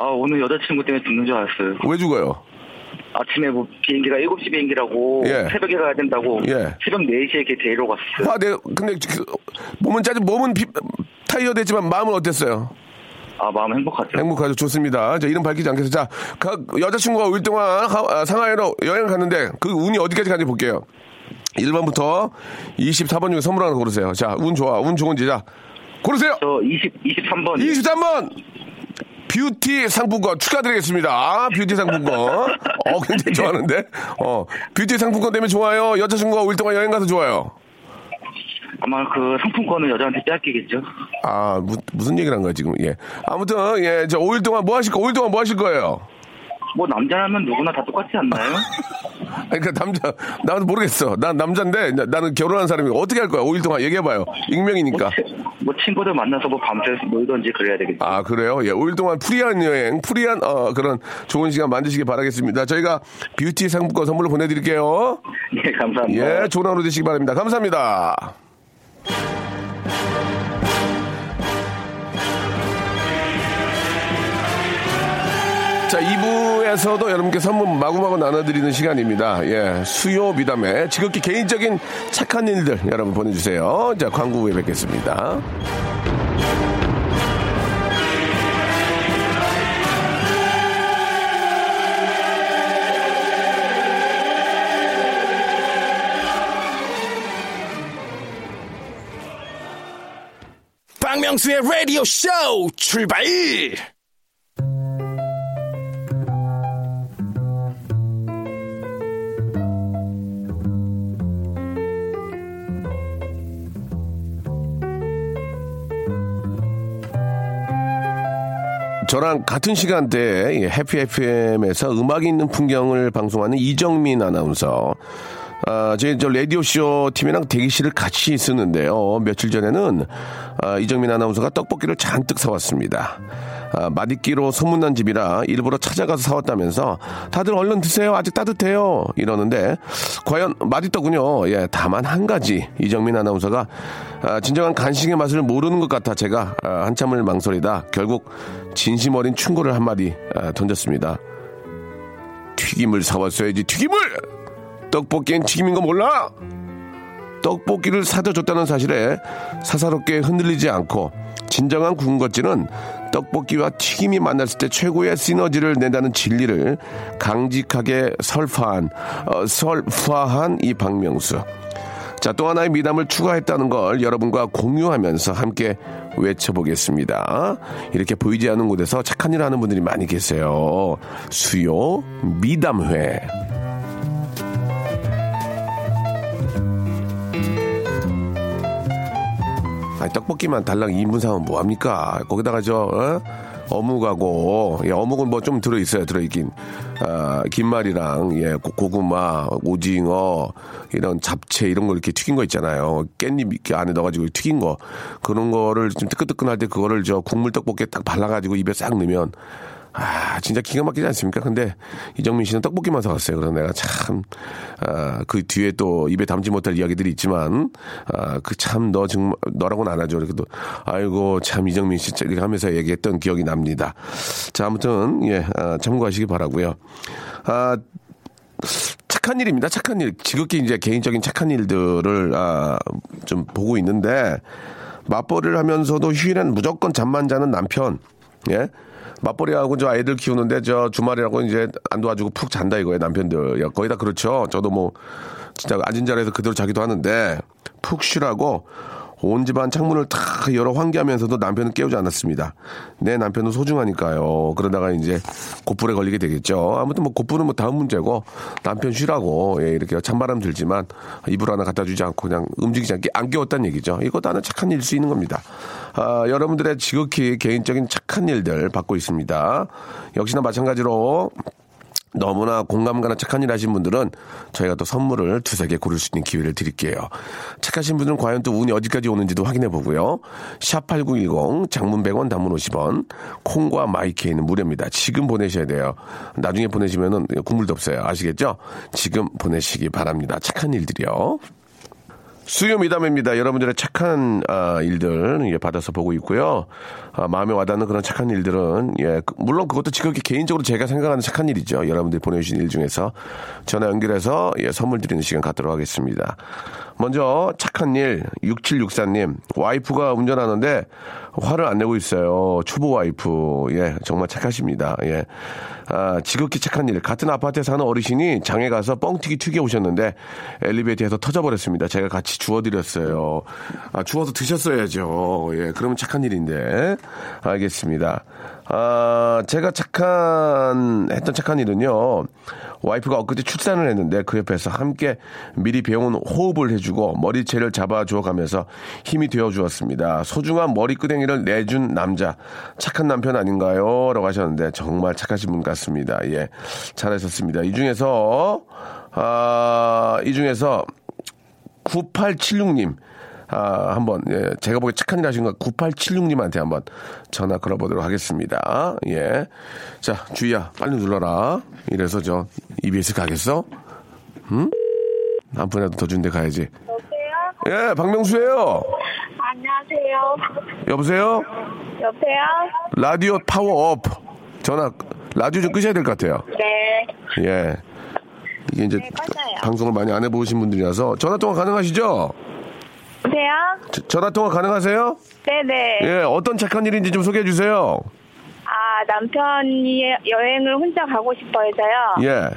아, 오늘 여자친구 때문에 죽는 줄 알았어요. 왜 죽어요? 아침에 뭐 비행기가 7시 비행기라고 예. 새벽에 가야 된다고 예. 새벽 4시에 걔 데리러 갔어요. 화, 내, 근데 그, 몸은 짜증, 몸은 비, 타이어 됐지만 마음은 어땠어요? 아, 마음 행복하죠. 행복하죠. 좋습니다. 자, 이름 밝히지 않겠어요. 자, 각 여자친구가 5일 동안 하- 아, 상하이로 여행을 갔는데 그 운이 어디까지 가는지 볼게요. 1번부터 24번 중에 선물 하나 고르세요. 자, 운 좋아. 운 좋은지. 자, 고르세요! 저 20, 23번. 23번! 뷰티 상품권 축하드리겠습니다. 아, 뷰티 상품권. 어, 굉장히 좋아하는데? 어, 뷰티 상품권 때문에 좋아요. 여자친구가 5일 동안 여행 가서 좋아요. 아마 그 상품권을 여자한테 빼앗기겠죠. 아, 무, 무슨 얘기를 한 거야, 지금. 예. 아무튼, 예, 저 5일 동안 뭐 하실 거, 5일 동안 뭐 하실 거예요? 뭐 남자라면 누구나 다 똑같지 않나요? 아니, 그 남자, 나도 모르겠어. 난 남자인데, 나- 나는 결혼한 사람이고, 어떻게 할 거야? 5일 동안 얘기해봐요. 익명이니까. 뭐, 치- 뭐 친구들 만나서 뭐 밤새 놀던지 그래야 되겠죠. 아, 그래요? 예, 5일 동안 프리한 여행, 프리한, 어, 그런 좋은 시간 만드시기 바라겠습니다. 저희가 뷰티 상품권 선물로 보내드릴게요. 예, 감사합니다. 예, 좋은 하루 되시기 바랍니다. 감사합니다. 자, 2부에서도 여러분께 선물 마구마구 나눠드리는 시간입니다. 예, 수요 미담에 지극히 개인적인 착한 일들 여러분 보내주세요. 자, 광고 후에 뵙겠습니다. 박명수의 라디오 쇼 출발! 저랑 같은 시간대에 이 해피 FM에서 음악이 있는 풍경을 방송하는 이정민 아나운서. 아, 저희 저 라디오쇼 팀이랑 대기실을 같이 쓰는데요. 며칠 전에는 아, 이정민 아나운서가 떡볶이를 잔뜩 사왔습니다. 아, 맛있기로 소문난 집이라 일부러 찾아가서 사왔다면서 다들 얼른 드세요. 아직 따뜻해요. 이러는데 과연 맛있더군요. 예, 다만 한 가지 이정민 아나운서가 아, 진정한 간식의 맛을 모르는 것 같아 제가 아, 한참을 망설이다 결국 진심 어린 충고를 한마디 아, 던졌습니다. 튀김을 사왔어야지 튀김을 떡볶이엔 튀김인 거 몰라? 떡볶이를 사다 줬다는 사실에 사사롭게 흔들리지 않고 진정한 군것질은 떡볶이와 튀김이 만났을 때 최고의 시너지를 낸다는 진리를 강직하게 설파한 어, 설파한 이 박명수. 자, 또 하나의 미담을 추가했다는 걸 여러분과 공유하면서 함께 외쳐보겠습니다. 이렇게 보이지 않는 곳에서 착한 일 하는 분들이 많이 계세요. 수요 미담회. 아니, 떡볶이만 달랑 2인분 사면 뭐합니까? 거기다가 저, 어? 묵하고 예, 어묵은 뭐 좀 들어있어요, 들어있긴. 아, 김말이랑, 예, 고- 고구마, 오징어, 이런 잡채, 이런 거 이렇게 튀긴 거 있잖아요. 깻잎 이렇게 안에 넣어가지고 튀긴 거. 그런 거를 좀 뜨끈뜨끈할 때 그거를 저 국물 떡볶이에 딱 발라가지고 입에 싹 넣으면 아, 진짜 기가 막히지 않습니까? 근데 이정민 씨는 떡볶이만 사왔어요. 그래서 내가 참, 아, 그 뒤에 또 입에 담지 못할 이야기들이 있지만, 아, 그 참, 너 정말, 너라고는 안 하죠. 또, 아이고, 참, 이정민 씨, 이렇게 하면서 얘기했던 기억이 납니다. 자, 아무튼, 예, 아, 참고하시기 바라고요 아, 착한 일입니다. 착한 일. 지극히 이제 개인적인 착한 일들을, 아, 좀 보고 있는데, 맞벌이를 하면서도 휴일엔 무조건 잠만 자는 남편. 예? 맞벌이하고 저 아이들 키우는데 저 주말이라고 이제 안 도와주고 푹 잔다 이거예요 남편들. 야, 거의 다 그렇죠. 저도 뭐 진짜 앉은 자리에서 그대로 자기도 하는데 푹 쉬라고 온 집안 창문을 다 열어 환기하면서도 남편은 깨우지 않았습니다. 내 남편은 소중하니까요. 그러다가 이제 곧불에 걸리게 되겠죠. 아무튼 뭐 곧불은 뭐 다음 문제고 남편 쉬라고 예, 이렇게 찬바람 들지만 이불 하나 갖다 주지 않고 그냥 움직이지 않게 안 깨웠다는 얘기죠. 이것도 하나 착한 일수 있는 겁니다. 아, 여러분들의 지극히 개인적인 착한 일들 받고 있습니다. 역시나 마찬가지로 너무나 공감 가는 착한 일 하신 분들은 저희가 또 선물을 두세 개 고를 수 있는 기회를 드릴게요. 착하신 분들은 과연 또 운이 어디까지 오는지도 확인해 보고요. 샵8910 장문 100원 단문 50원 콩과 마이케이는 무료입니다. 지금 보내셔야 돼요. 나중에 보내시면은 국물도 없어요. 아시겠죠? 지금 보내시기 바랍니다. 착한 일들이요. 수요 미담입니다. 여러분들의 착한 아, 일들 예, 받아서 보고 있고요. 아, 마음에 와닿는 그런 착한 일들은 예, 그- 물론 그것도 지극히 개인적으로 제가 생각하는 착한 일이죠. 여러분들이 보내주신 일 중에서 전화 연결해서 예, 선물 드리는 시간 갖도록 하겠습니다. 먼저 착한 일 6764님 와이프가 운전하는데 화를 안 내고 있어요. 초보 와이프 예 정말 착하십니다. 예. 아, 지극히 착한 일. 같은 아파트에 사는 어르신이 장에 가서 뻥튀기 튀겨 오셨는데 엘리베이터에서 터져버렸습니다. 제가 같이 주워드렸어요. 아, 주워서 드셨어야죠. 예, 그러면 착한 일인데. 알겠습니다. 아, 제가 착한, 했던 착한 일은요. 와이프가 엊그제 출산을 했는데 그 옆에서 함께 미리 배운 호흡을 해주고 머리채를 잡아주어 가면서 힘이 되어 주었습니다. 소중한 머리끄댕이를 내준 남자. 착한 남편 아닌가요? 라고 하셨는데 정말 착하신 분 같습니다. 예. 잘하셨습니다. 이 중에서, 아, 이 중에서 9876님. 아, 한번, 예, 제가 보기에 착한 일 하신 거 9876님한테 한번 전화 걸어보도록 하겠습니다. 예. 자, 주희야, 빨리 눌러라. 이래서 저, EBS 가겠어? 응? 한 푼이라도 더 준데 가야지. 여보세요? 예, 박명수예요 안녕하세요. 여보세요? 여보세요? 라디오 파워업. 전화, 라디오 좀 끄셔야 될 것 같아요. 네. 예. 이게 이제 껐어요. 방송을 많이 안 해보신 분들이라서 전화 통화 가능하시죠? 여보세요? 저- 전화 통화 가능하세요? 네네. 예, 어떤 착한 일인지 좀 소개해 주세요. 아, 남편이 여행을 혼자 가고 싶어 해서요. 예.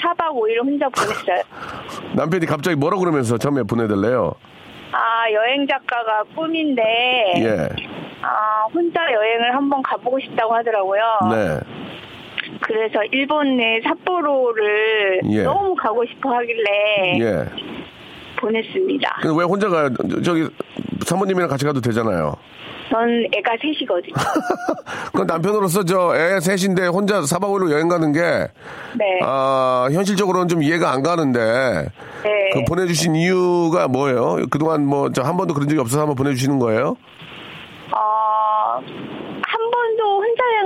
4박 5일 혼자 보냈어요. 남편이 갑자기 뭐라 그러면서 처음에 보내달래요? 아, 여행 작가가 꿈인데, 예. 아, 혼자 여행을 한번 가보고 싶다고 하더라고요. 네. 그래서 일본 내 삿포로를 예. 너무 가고 싶어 하길래, 예. 보냈습니다. 근데 왜 혼자 가요? 저기 사모님이랑 같이 가도 되잖아요. 전 애가 셋이거든요. 그 남편으로서 저 애 셋인데 혼자 4박 5일로 여행 가는 게, 네. 아, 현실적으로는 좀 이해가 안 가는데, 네. 그 보내주신 이유가 뭐예요? 그동안 뭐, 저 한 번도 그런 적이 없어서 한번 보내주시는 거예요? 어,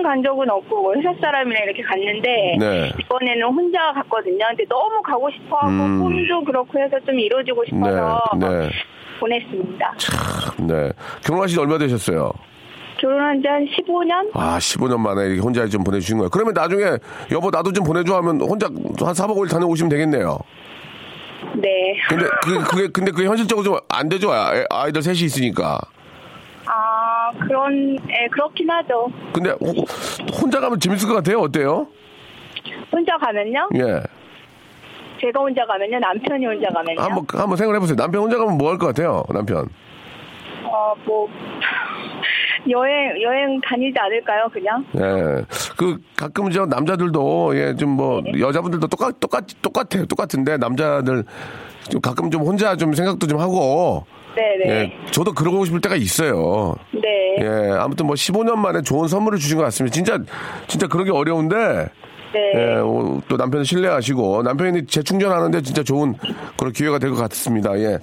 간 적은 없고 뭐 회사 사람이랑 이렇게 갔는데 네. 이번에는 혼자 갔거든요. 근데 너무 가고 싶어하고 음. 꿈도 그렇고 해서 좀 이루어지고 싶어서 네, 네. 보냈습니다. 네. 결혼하신 지 얼마 되셨어요? 결혼한 지 한 15년? 아, 15년 만에 이렇게 혼자 좀 보내주신 거예요. 그러면 나중에, 여보, 나도 좀 보내줘 하면 혼자 한 4박 5일 다녀오시면 되겠네요. 네. 근데, 그, 그게, 근데 그게 현실적으로 좀 안 되죠. 아- 아이들 셋이 있으니까. 아, 그런, 예, 그렇긴 하죠. 근데 호- 혼자 가면 재밌을 것 같아요. 어때요? 혼자 가면요? 예. 제가 혼자 가면요? 남편이 혼자 가면요? 한번 한번 생각해 보세요. 남편 혼자 가면 뭐 할 것 같아요? 남편. 어, 뭐, 여행, 여행 다니지 않을까요, 그냥? 예. 그 가끔 저 남자들도 예 좀 뭐 여자분들도 똑같 똑같 똑같아요. 똑같은데 남자들 좀 가끔 좀 혼자 좀 생각도 좀 하고 네네. 예. 저도 그러고 싶을 때가 있어요. 네. 예. 아무튼 뭐 15년 만에 좋은 선물을 주신 것 같습니다. 진짜 진짜 그러기 어려운데 네. 예, 어, 또 남편을 신뢰하시고 남편이 재충전하는데 진짜 좋은 그런 기회가 될 것 같습니다. 예.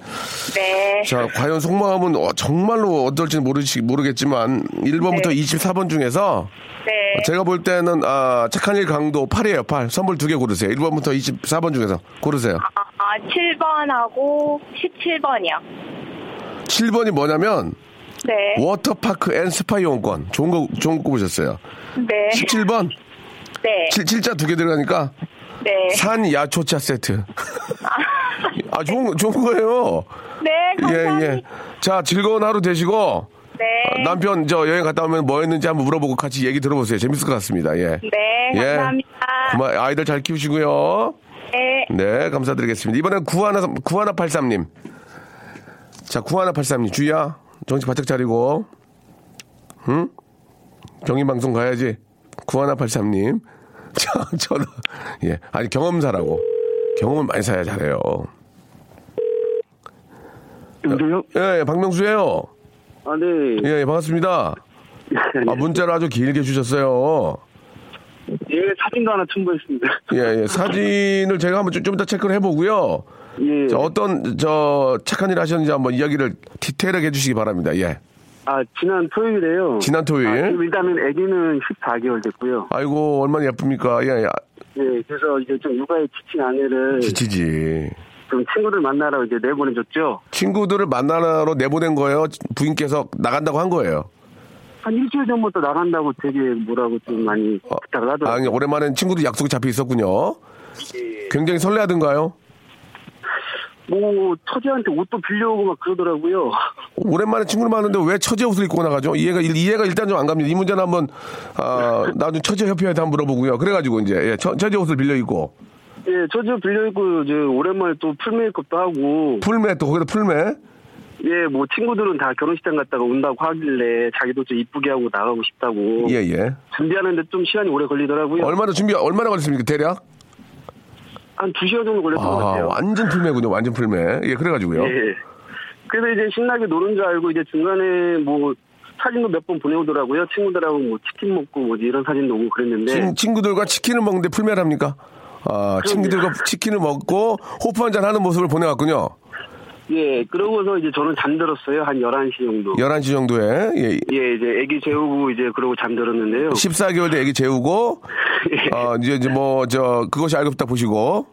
네. 자, 과연 속마음은 어, 정말로 어떨지는 모르시, 모르겠지만 1번부터 24번 중에서 네. 제가 볼 때는 아, 착한 일 강도 8이에요. 8. 선물 두 개 고르세요. 1번부터 24번 중에서 고르세요. 아, 7번하고 17번이요. 7번이 뭐냐면 네. 워터파크 and 스파 이용권. 좋은 거 좋은 거 꼽으셨어요. 네. 17번 네. 7, 7자 두 개 들어가니까 네. 산 야초차 세트. 아, 좋은 좋은 거예요. 네, 감사합니다. 예, 예. 자, 즐거운 하루 되시고 네. 어, 남편 저 여행 갔다 오면 뭐 했는지 한번 물어보고 같이 얘기 들어보세요. 재밌을 것 같습니다. 예. 네, 예. 감사합니다. 고마 아이들 잘 키우시고요. 네. 네, 감사드리겠습니다. 이번엔 구하나, 구하나83님. 자, 구하나83님. 주희야, 정신 바짝 차리고. 응? 경인방송 가야지. 구하나83님. 자, 전화. 예. 아니, 경험사라고. 경험을 많이 사야 잘해요. 여보세요? 예, 예, 박명수예요 아, 네. 예, 예, 반갑습니다. 아, 문자를 아주 길게 주셨어요. 예, 사진도 하나 첨부했습니다. 예, 예. 사진을 제가 한번 좀, 좀 이따 체크를 해보고요. 예. 자, 어떤, 저, 착한 일 하셨는지 한번 이야기를 디테일하게 해주시기 바랍니다. 예. 아, 지난 토요일에요. 지난 토요일. 아, 일단은 아기는 14개월 됐고요. 아이고, 얼마나 예쁩니까? 예, 예. 예, 그래서 이제 좀 육아에 지친 아내를 지치지. 좀 친구들 만나러 이제 내보내줬죠. 친구들을 만나러 내보낸 거예요? 부인께서 나간다고 한 거예요? 한 일주일 전부터 나간다고 되게 뭐라고 좀 많이 부탁을 하더라고요. 아니, 오랜만엔 친구들 약속이 잡혀 있었군요. 굉장히 설레하던가요? 뭐 처제한테 옷도 빌려오고 막 그러더라고요. 오랜만에 친구를 만났는데 왜 처제 옷을 입고 나가죠? 이해가, 이해가 일단 좀 안 갑니다. 이 문제는 한번, 아, 나중에 처제 협회한테 한번 물어보고요. 그래가지고 이제, 예, 처, 처제 옷을 빌려 입고. 예, 처제 빌려 입고 이제 오랜만에 또 full 메이크업도 하고. 풀메, 또 거기다 풀메? 예, 뭐 친구들은 다 결혼식장 갔다가 온다고 하길래 자기도 좀 이쁘게 하고 나가고 싶다고. 예, 예. 준비하는데 좀 시간이 오래 걸리더라고요. 얼마나 준비, 얼마나 걸렸습니까, 대략? 한두 시간 정도 걸렸던 것 아, 같아요. 완전 풀메군요, 완전 풀메. 예, 그래가지고요. 예. 그래서 이제 신나게 노는 줄 알고 이제 중간에 뭐 사진도 몇 번 보내오더라고요. 친구들하고 뭐 치킨 먹고 뭐 이런 사진도 오고 그랬는데. 친, 친구들과 치킨을 먹는데 풀메랍니까? 아, 친구들과 치킨을 먹고 호프 한잔 하는 모습을 보내왔군요. 예, 그러고서 이제 저는 잠들었어요. 한 11시 정도. 11시 정도에. 예. 예, 이제 애기 재우고 이제 그러고 잠들었는데요. 14개월 돼 애기 재우고, 어, 이제, 이제 뭐, 저, 그것이 알고 싶다 보시고.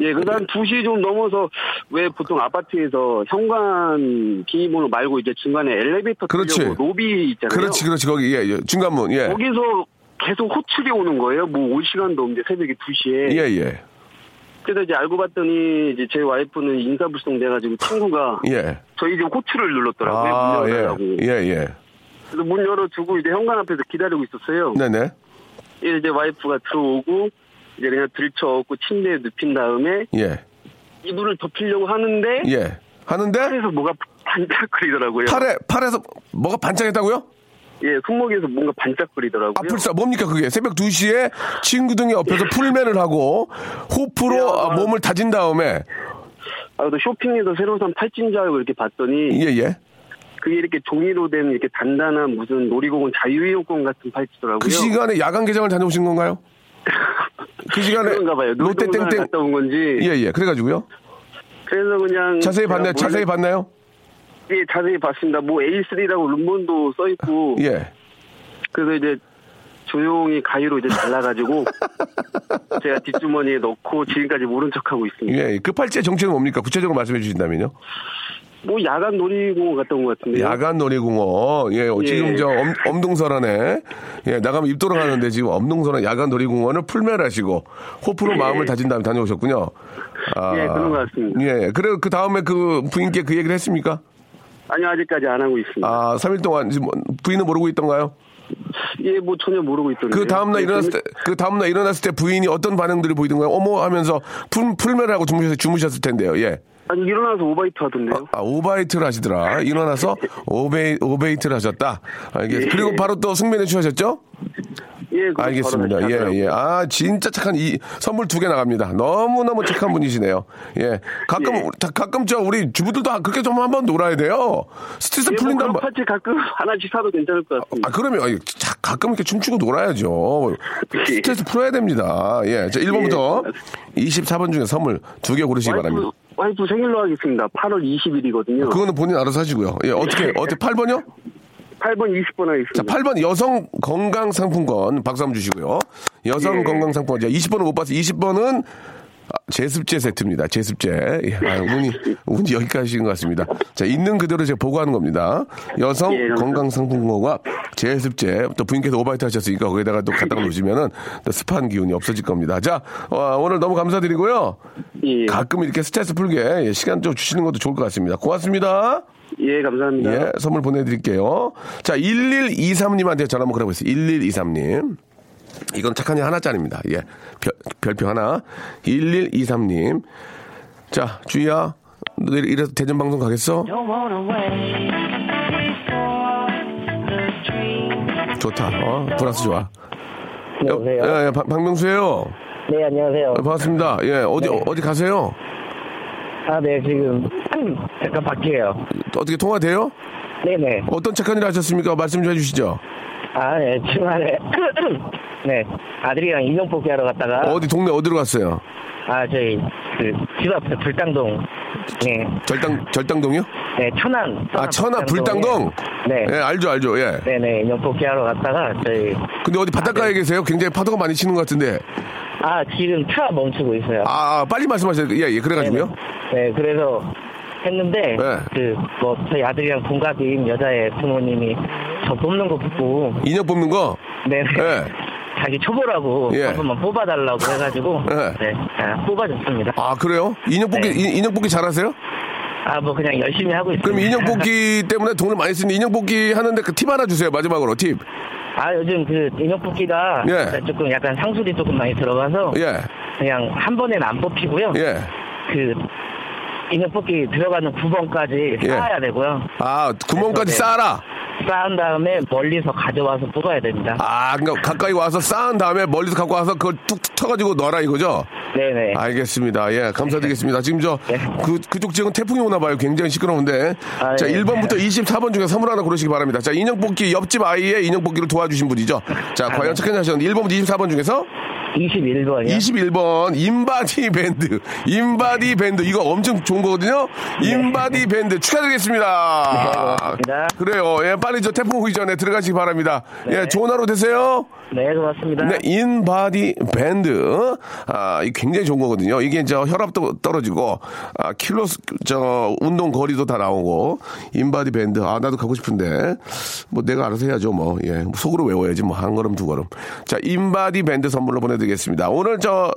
예, 그래서 한 2시 좀 넘어서 왜 보통 아파트에서 현관 비밀번호 말고 이제 중간에 엘리베이터 그렇지. 로비 있잖아요. 그렇지, 그렇지. 거기, 예, 예. 중간문, 예. 거기서 계속 호출이 오는 거예요. 뭐 올 시간도 없는데 새벽에 2시에. 예, 예. 그래서 이제 알고 봤더니 이제 제 와이프는 인사불성 돼가지고 친구가 예. 저희 집 호출을 눌렀더라고요. 아, 문 예. 열어달라고. 예, 예. 그래서 문 열어두고 이제 현관 앞에서 기다리고 있었어요. 네네. 예, 이제 와이프가 들어오고 이제 그냥 들쳐업고 침대에 눕힌 다음에 예. 이불을 덮이려고 하는데 예. 하는데? 팔에서 뭐가 반짝거리더라고요. 팔에, 팔에서 뭐가 반짝했다고요? 예, 손목에서 뭔가 반짝거리더라고요. 아, 불사 뭡니까 그게 새벽 2시에 친구 등의 옆에서 풀맨을 하고 호프로 아, 몸을 다진 다음에 아, 또 쇼핑에서 새로 산 팔찌인 줄 알고 이렇게 봤더니 예, 예. 그게 이렇게 종이로 된 이렇게 단단한 무슨 놀이공원 자유이용권 같은 팔찌더라고요. 그 시간에 야간 개장을 다녀오신 건가요? 그 시간에 봐요. 롯데 땡땡. 갔다 온 건지. 예, 예. 그래 가지고요. 그래서 그냥 자세히 봤나요? 몰래- 자세히 봤나요? 예, 자세히 봤습니다. 뭐 A3라고 룸몬도 써 있고. 예. 그래서 이제 조용히 가위로 이제 잘라가지고 제가 뒷주머니에 넣고 지금까지 모른 척하고 있습니다. 예. 그 팔찌의 정체는 뭡니까? 구체적으로 말씀해 주신다면요. 뭐 야간 놀이공원 온것 같은데요. 야간 놀이공원. 예, 어, 예. 지금 저 엄, 엄동설 안에 예, 나가면 입도로 가는데 지금 엄동설안 야간 놀이공원을 풀매하시고 호프로 예. 마음을 다진 다음에 다녀오셨군요. 아, 예, 그런 것 같습니다. 예, 그래 그 다음에 그 부인께 그 얘기를 했습니까? 아니요, 아직까지 안 하고 있습니다. 아, 3일 동안 지금 부인은 모르고 있던가요? 예, 뭐 전혀 모르고 있던데. 그 다음날 일어났을 때, 그 다음날 일어났을 때 부인이 어떤 반응들이 보이던가요? 어머 하면서 풀, 풀메를 하고 주무셨, 주무셨을 텐데요. 예. 아니, 일어나서 오바이트 하던데요. 아, 오바이트를 하시더라. 일어나서 오베이, 오베이트를 하셨다. 알겠습니다. 그리고 바로 또 숙면에 취하셨죠? 예, 알겠습니다. 예. 예. 아, 진짜 착한 이 선물 두 개 나갑니다. 너무너무 착한 분이시네요. 예. 가끔, 예. 다- 가끔 저 우리 주부들도 그렇게 좀 한번 놀아야 돼요. 스트레스 예, 뭐 그런 말. 파츠 가끔 하나씩 사도 괜찮을 것 같습니다. 아, 그러면 가끔 이렇게 춤추고 놀아야죠. 스트레스 풀어야 됩니다. 예. 자, 1번부터 24번 중에 선물 두 개 고르시기 바랍니다. 와이프, 와이프 생일로 하겠습니다. 8월 20일이거든요. 그거는 본인 알아서 하시고요. 예, 어떻게, 어떻게 8번이요? 8번, 20번 하겠습니다. 자, 8번 여성 건강 상품권 박수 한번 주시고요. 여성 예. 건강 상품권. 자, 20번은 못 봤어요. 20번은 제습제 세트입니다. 제습제. 예, 아, 운이, 운이 여기까지인 것 같습니다. 자, 있는 그대로 제가 보고하는 겁니다. 여성 예, 감사합니다. 건강 상품권과 제습제. 또 부인께서 오바이트 하셨으니까 거기다가 또 갖다 놓으시면은 또 습한 기운이 없어질 겁니다. 자, 어, 오늘 너무 감사드리고요. 예, 가끔 이렇게 스트레스 풀게 예, 시간 좀 주시는 것도 좋을 것 같습니다. 고맙습니다. 예, 감사합니다. 예, 선물 보내드릴게요. 자, 1123님한테 전화 한번 걸어보겠습니다. 1123님. 이건 착한 이 하나짜리입니다. 예. 별, 별표 하나. 1123님. 자, 주희야. 너 이래서 대전방송 가겠어? 좋다. 어, 플러스 좋아. 여보세요? 예, 예, 박- 박명수예요 네, 안녕하세요. 어, 반갑습니다. 예, 어디, 네. 어디 가세요? 아, 네, 지금 잠깐 밖이에요. 어떻게 통화돼요? 네네. 어떤 착한 일 하셨습니까? 말씀 좀 해주시죠. 아, 네, 주말에 네 아들이랑 인형 뽑기 하러 갔다가 어디 동네 어디로 갔어요? 아 저희 그집 앞에 불당동 네, 절당 절당동이요? 네 천안 아 천안 불당동. 네. 예, 알죠, 알죠. 예. 네 네 인형 뽑기 하러 갔다가 저희 근데 어디 바닷가에 계세요? 굉장히 파도가 많이 치는 것 같은데. 아 지금 차 멈추고 있어요. 아, 아, 빨리 말씀하세요. 예, 예. 그래가지고요. 네, 그래서 했는데 네. 그뭐 저희 아들이랑 동갑인 여자의 부모님이 저 뽑는 거 보고 인형 뽑는 거. 네. 예. 자기 초보라고 예. 한 번만 뽑아달라고 해가지고 예. 네, 아, 뽑아줬습니다. 아, 그래요? 인형 뽑기, 네. 인- 인형 뽑기 잘하세요? 아 뭐 그냥 열심히 하고 있습니다. 그럼 인형 뽑기 때문에 돈을 많이 쓰는 인형 뽑기 하는데 그 팁 하나 주세요. 마지막으로 팁. 아 요즘 그 인형 뽑기가 예. 조금 약간 상술이 조금 많이 들어가서 예. 그냥 한 번에는 안 뽑히고요. 예. 그 인형 뽑기 들어가는 9번까지 예. 쌓아야 되고요. 아, 구멍까지 네. 쌓아라. 쌓은 다음에 멀리서 가져와서 뽑아야 됩니다. 아, 그러니까 가까이 와서 쌓은 다음에 멀리서 갖고 와서 그걸 툭툭 쳐가지고 넣어라 이거죠? 네네. 알겠습니다. 예, 감사드리겠습니다. 지금 저, 그, 그쪽 지역은 태풍이 오나 봐요. 굉장히 시끄러운데. 아, 자, 예. 1번부터 24번 중에 선물 하나 고르시기 바랍니다. 자, 인형 뽑기, 옆집 아이의 인형 뽑기를 도와주신 분이죠. 자, 과연 착한 하셨는데 1번부터 24번 중에서 21번이요. 21번 인바디 밴드 인바디 밴드 이거 엄청 좋은 거거든요 인바디 밴드 축하드리겠습니다 네. 그래요 예 빨리 저 태풍 오기 전에 들어가시기 바랍니다 예 좋은 하루 되세요 네, 고맙습니다. 네, 인바디 밴드. 아, 이 굉장히 좋은 거거든요. 이게 저 혈압도 떨어지고, 아, 킬로, 스- 저, 운동 거리도 다 나오고, 인바디 밴드. 아, 나도 가고 싶은데. 뭐 내가 알아서 해야죠, 뭐. 예. 속으로 외워야지, 뭐. 한 걸음, 두 걸음. 자, 인바디 밴드 선물로 보내 드리겠습니다. 오늘 저,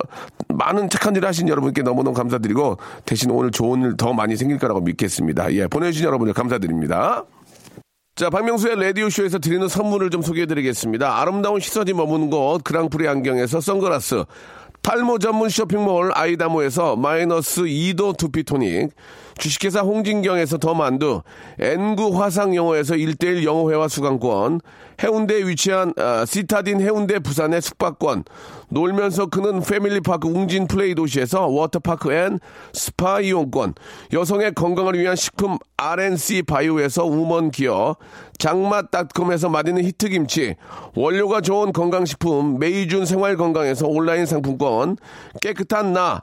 많은 착한 일 하신 여러분께 너무너무 감사드리고, 대신 오늘 좋은 일 더 많이 생길 거라고 믿겠습니다. 예. 보내주신 여러분들 감사드립니다. 자, 박명수의 라디오쇼에서 드리는 선물을 좀 소개해 드리겠습니다. 아름다운 시선이 머무는 곳, 그랑프리 안경에서 선글라스, 탈모 전문 쇼핑몰 아이다모에서 마이너스 2도 두피토닉, 주식회사 홍진경에서 더 만두, N구 화상영어에서 1대1 영어회화 수강권, 해운대에 위치한 아, 시타딘 해운대 부산의 숙박권, 놀면서 크는 패밀리파크 웅진 플레이 도시에서 워터파크 and 스파 이용권, 여성의 건강을 위한 식품 RNC 바이오에서 우먼 기어, 장맛닷컴에서 맛있는 히트김치, 원료가 좋은 건강식품 메이준 생활건강에서 온라인 상품권, 깨끗한 나,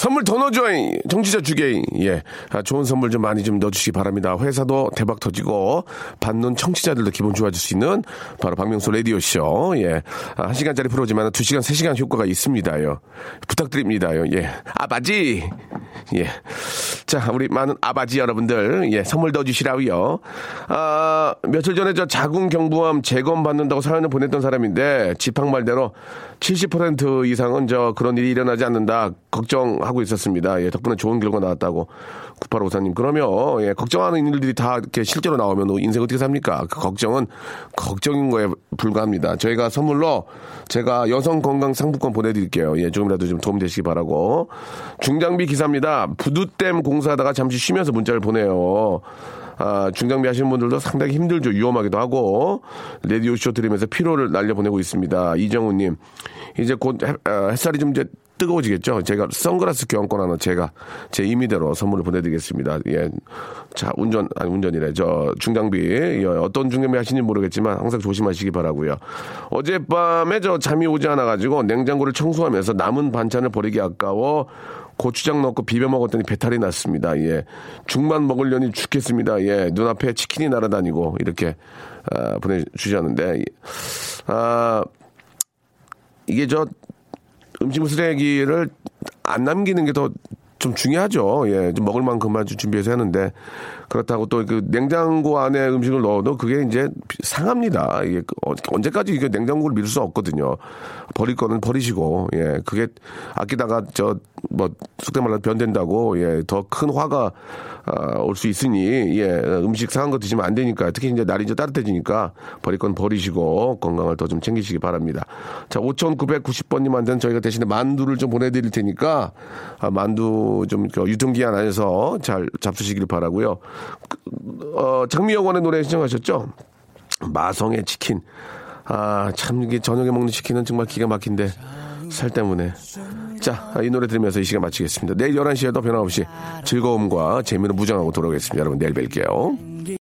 선물 더 넣어줘잉. 정치자 주게잉. 예. 아, 좋은 선물 좀 많이 좀 넣어주시기 바랍니다. 회사도 대박 터지고, 받는 청취자들도 기분 좋아질 수 있는 바로 박명수 라디오쇼. 예. 아, 한 시간짜리 프로지만 두 시간, 세 시간 효과가 있습니다요. 부탁드립니다요. 예. 아바지. 예. 자, 우리 많은 아바지 여러분들, 예. 선물 넣어주시라고요 아, 며칠 전에 저 자궁 경부암 재검 받는다고 사연을 보냈던 사람인데, 지팡 말대로 70% 이상은 저 그런 일이 일어나지 않는다. 걱정하고 있었습니다. 예, 덕분에 좋은 결과 나왔다고. 9854님. 그러면, 예, 걱정하는 일들이 다 이렇게 실제로 나오면 인생 어떻게 삽니까? 그 걱정은 걱정인 거에 불과합니다. 저희가 선물로 제가 여성 건강 상품권 보내드릴게요. 예, 조금이라도 좀 도움 되시기 바라고. 중장비 기사입니다. 부두댐 공사하다가 잠시 쉬면서 문자를 보내요. 아, 중장비 하시는 분들도 상당히 힘들죠. 위험하기도 하고. 레디오 쇼 들으면서 피로를 날려보내고 있습니다. 이정우님. 이제 곧 햇, 아, 햇살이 좀 이제 뜨거워지겠죠. 제가 선글라스 교환권 하나 제가 제 임의대로 선물을 보내드리겠습니다. 예. 자, 운전, 아니, 운전이래. 저, 중장비. 예, 어떤 중장비 하시는지 모르겠지만 항상 조심하시기 바라고요 어젯밤에 저 잠이 오지 않아 가지고 냉장고를 청소하면서 남은 반찬을 버리기 아까워 고추장 넣고 비벼 먹었더니 배탈이 났습니다. 예. 죽만 먹으려니 죽겠습니다. 예. 눈앞에 치킨이 날아다니고 이렇게 아, 보내주셨는데 아 이게 저 음식 쓰레기를 안 남기는 게 더 좀 중요하죠. 예, 좀 먹을 만큼만 좀 준비해서 하는데 그렇다고 또 그 냉장고 안에 음식을 넣어도 그게 이제 상합니다. 이게 그 어- 언제까지 이게 냉장고를 밀 수 없거든요. 버릴 거는 버리시고 예, 그게 아끼다가 저 뭐 속된 말로 변된다고 예, 더 큰 화가 아, 올 수 있으니 예, 음식 상한 거 드시면 안 되니까 특히 이제 날이 이제 따뜻해지니까 버릴 건 버리시고 건강을 더 좀 챙기시기 바랍니다. 자, 5,990번님한테는 저희가 대신에 만두를 좀 보내드릴 테니까 아, 만두 좀그 유통기한 안에서 잘 잡수시길 바라고요. 그, 어, 장미여관의 노래 신청하셨죠? 마성의 치킨. 아, 참, 이게 저녁에 먹는 치킨은 정말 기가 막힌데, 살 때문에. 자, 이 노래 들으면서 이 시간 마치겠습니다. 내일 11시에도 변함없이 즐거움과 재미로 무장하고 돌아오겠습니다. 여러분, 내일 뵐게요.